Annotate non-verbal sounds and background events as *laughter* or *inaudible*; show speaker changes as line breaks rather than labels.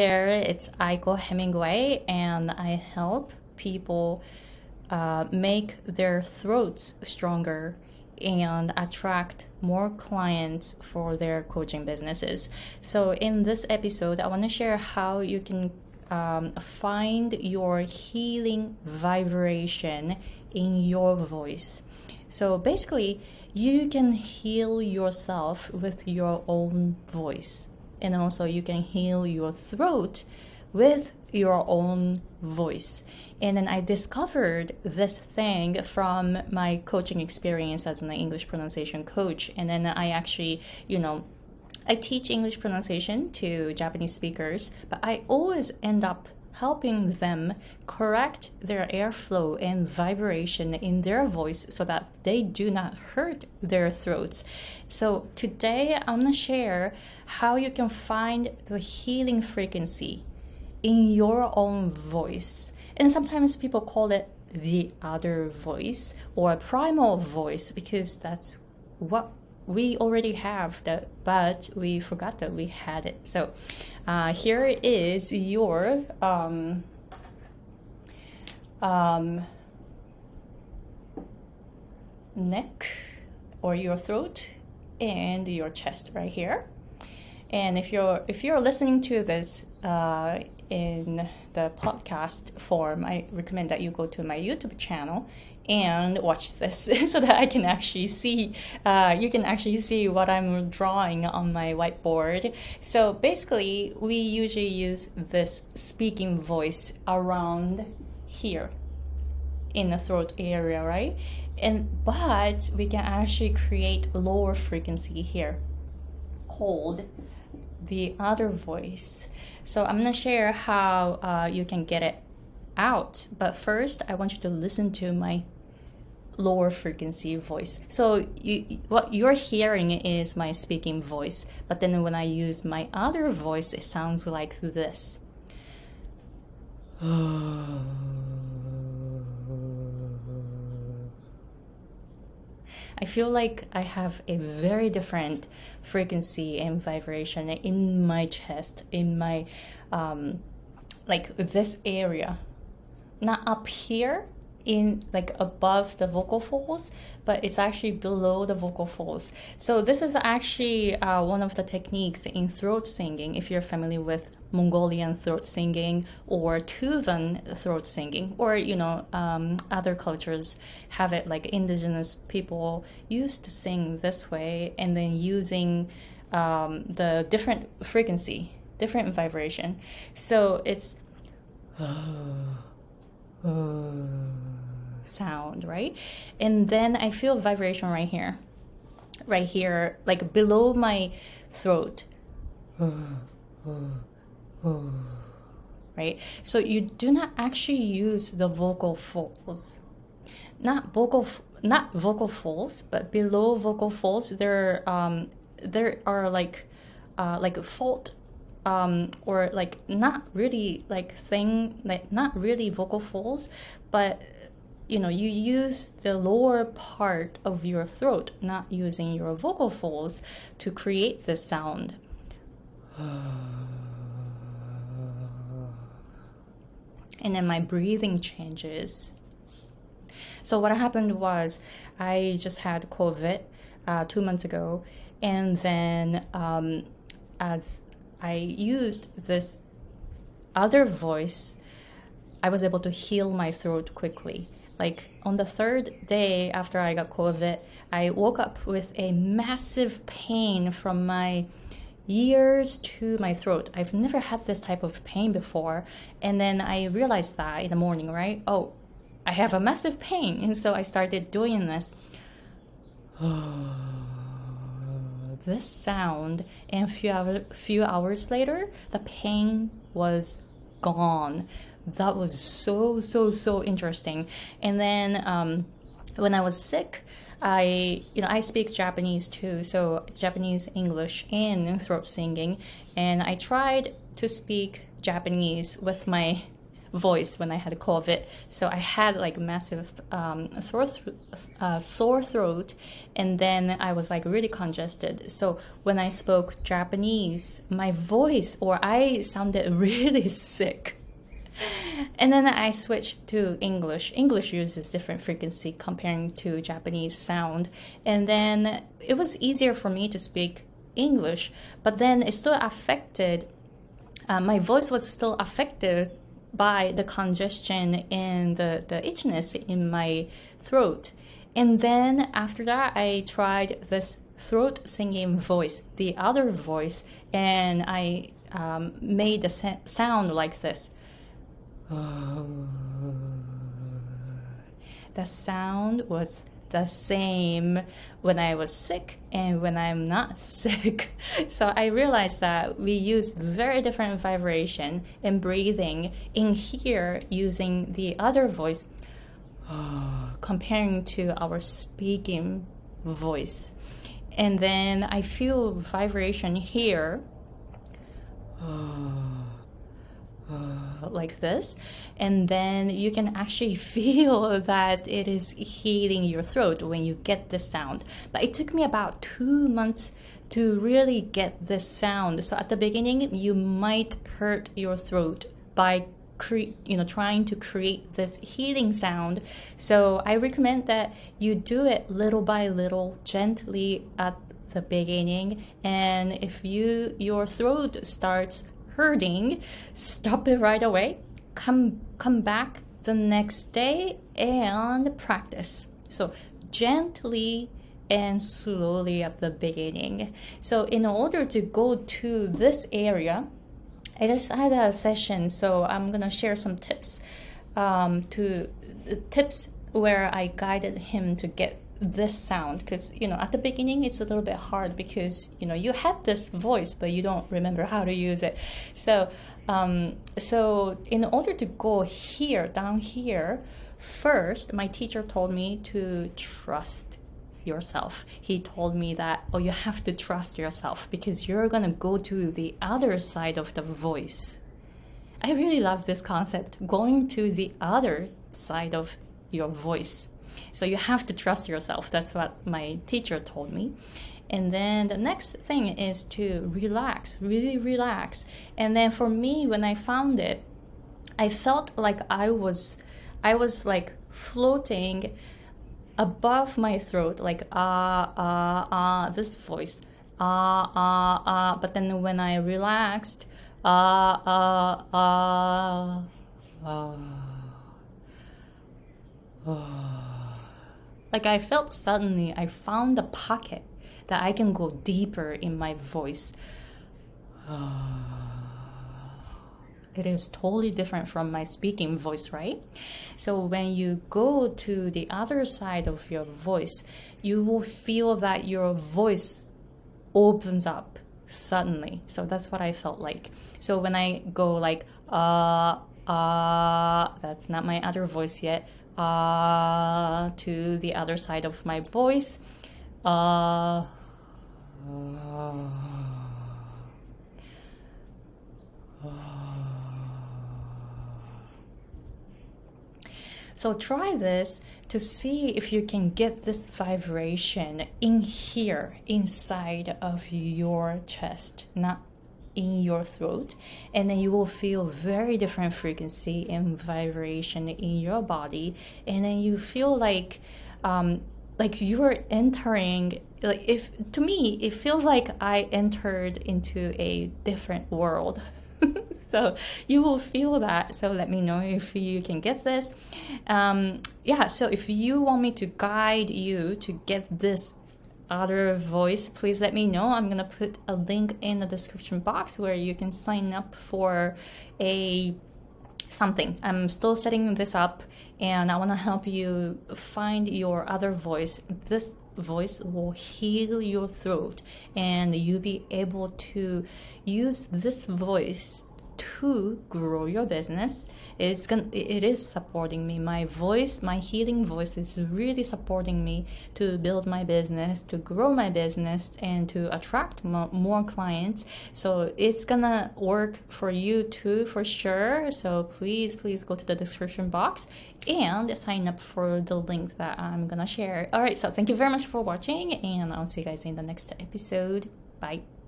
there, it's Aiko Hemingway, and I help people uh, make their throats stronger and attract more clients for their coaching businesses. So, in this episode, I want to share how you can um, find your healing vibration in your voice. So, basically, you can heal yourself with your own voice, and also you can heal your throat with your own voice. And then I discovered this thing from my coaching experience as an English pronunciation coach. And then I actually, you know, I teach English pronunciation to Japanese speakers, but I always end up helping them correct their airflow and vibration in their voice so that they do not hurt their throats. So, today I'm gonna share how you can find the healing frequency in your own voice. And sometimes people call it the other voice or a primal voice because that's what we already have that but we forgot that we had it. So uh, here is your um, um, neck or your throat and your chest right here. And if you're if you're listening to this uh, in the podcast form, I recommend that you go to my YouTube channel and watch this *laughs* so that I can actually see, uh, you can actually see what I'm drawing on my whiteboard. So basically, we usually use this speaking voice around here in the throat area, right? And but we can actually create lower frequency here called the other voice. So I'm gonna share how uh, you can get it out. But first, I want you to listen to my lower frequency voice. So you, what you're hearing is my speaking voice, but then when I use my other voice, it sounds like this. *sighs* *sighs* I feel like I have a very different frequency and vibration in my chest, in my um, like this area, not up here in like above the vocal folds but it's actually below the vocal folds. So this is actually uh, one of the techniques in throat singing if you're familiar with mongolian throat singing or tuvan throat singing or you know um, other cultures have it like indigenous people used to sing this way and then using um, the different frequency different vibration so it's *sighs* sound, right? And then I feel vibration right here, right here, like below my throat. *sighs* *sighs* *sighs* right? So you do not actually use the vocal folds. Not vocal, not vocal folds, but below vocal folds, there, um, there are like, uh, like fold um, or like not really like thing like not really vocal folds but you know you use the lower part of your throat not using your vocal folds to create the sound *sighs* *sighs* and then my breathing changes so what happened was i just had covid uh, two months ago and then um, as I used this other voice, I was able to heal my throat quickly. Like on the third day after I got COVID, I woke up with a massive pain from my ears to my throat. I've never had this type of pain before. And then I realized that in the morning, right? Oh, I have a massive pain. And so I started doing this. *sighs* this sound, and a few, hour, few hours later, the pain was gone. That was so, so, so interesting. And then um, when I was sick, I, you know, I speak Japanese too, so Japanese, English, and throat singing. And I tried to speak Japanese with my voice when I had COVID. So I had like massive um, sore, th- uh, sore throat, and then I was like really congested. So when I spoke Japanese, my voice or I sounded *laughs* really sick. And then I switched to English. English uses different frequency comparing to Japanese sound. And then it was easier for me to speak English, but then it still affected, uh, my voice was still affected by the congestion and the, the itchiness in my throat. And then after that, I tried this throat singing voice, the other voice, and I um, made the sound like this. *sighs* The sound was the same when I was sick and when I'm not *laughs* sick. so I realized that we use very different vibration in breathing in here using the other voice *sighs* comparing to our speaking voice. And then I feel vibration here. *sighs* like this and then you can actually *laughs* feel that it is healing your throat when you get this sound. But it took me about two months to really get this sound. So at the beginning you might hurt your throat by cre- you know trying to create this healing sound. So i recommend that you do it little by little gently at the beginning. And if you your throat starts hurting, stop it right away. Come come back the next day and practice. So gently and slowly at the beginning. So in order to go to this area, I just had a session, so I'm gonna share some tips um, to tips where I guided him to get this sound because you know at the beginning it's a little bit hard because you know you had this voice but you don't remember how to use it. So um, so in order to go here down here first my teacher told me to trust yourself. He told me that oh you have to trust yourself because you're going to go to the other side of the voice. I really love this concept going to the other side of your voice so you have to trust yourself. That's what my teacher told me. And then the next thing is to relax, really relax. And then for me, when I found it, I felt like I was, I was like floating above my throat, like ah ah ah, this voice, ah ah ah. But then when I relaxed, ah ah ah ah. Like I felt suddenly I found a pocket that I can go deeper in my voice. *sighs* It is totally different from my speaking voice, right? So when you go to the other side of your voice, you will feel that your voice opens up suddenly. So that's what I felt like. So when I go like uh uh that's not my other voice yet uh, to the other side of my voice. Uh, so try this to see if you can get this vibration in here, inside of your chest, not in your throat and then you will feel very different frequency and vibration in your body. And then you feel like um, like you're entering like if to me it feels like i entered into a different world. *laughs* So you will feel that. So let me know if you can get this. Um, yeah so if you want me to guide you to get this other voice, please let me know. I'm gonna put a link in the description box where you can sign up for a something. I'm still setting this up and I want to help you find your other voice. This voice will heal your throat and you'll be able to use this voice to grow your business. It's gonna, it is supporting me. My voice, my healing voice is really supporting me to build my business, to grow my business, and to attract more clients. So it's gonna work for you too, for sure. So please, please go to the description box and sign up for the link that I'm gonna share. All right, so thank you very much for watching, and I'll see you guys in the next episode. Bye.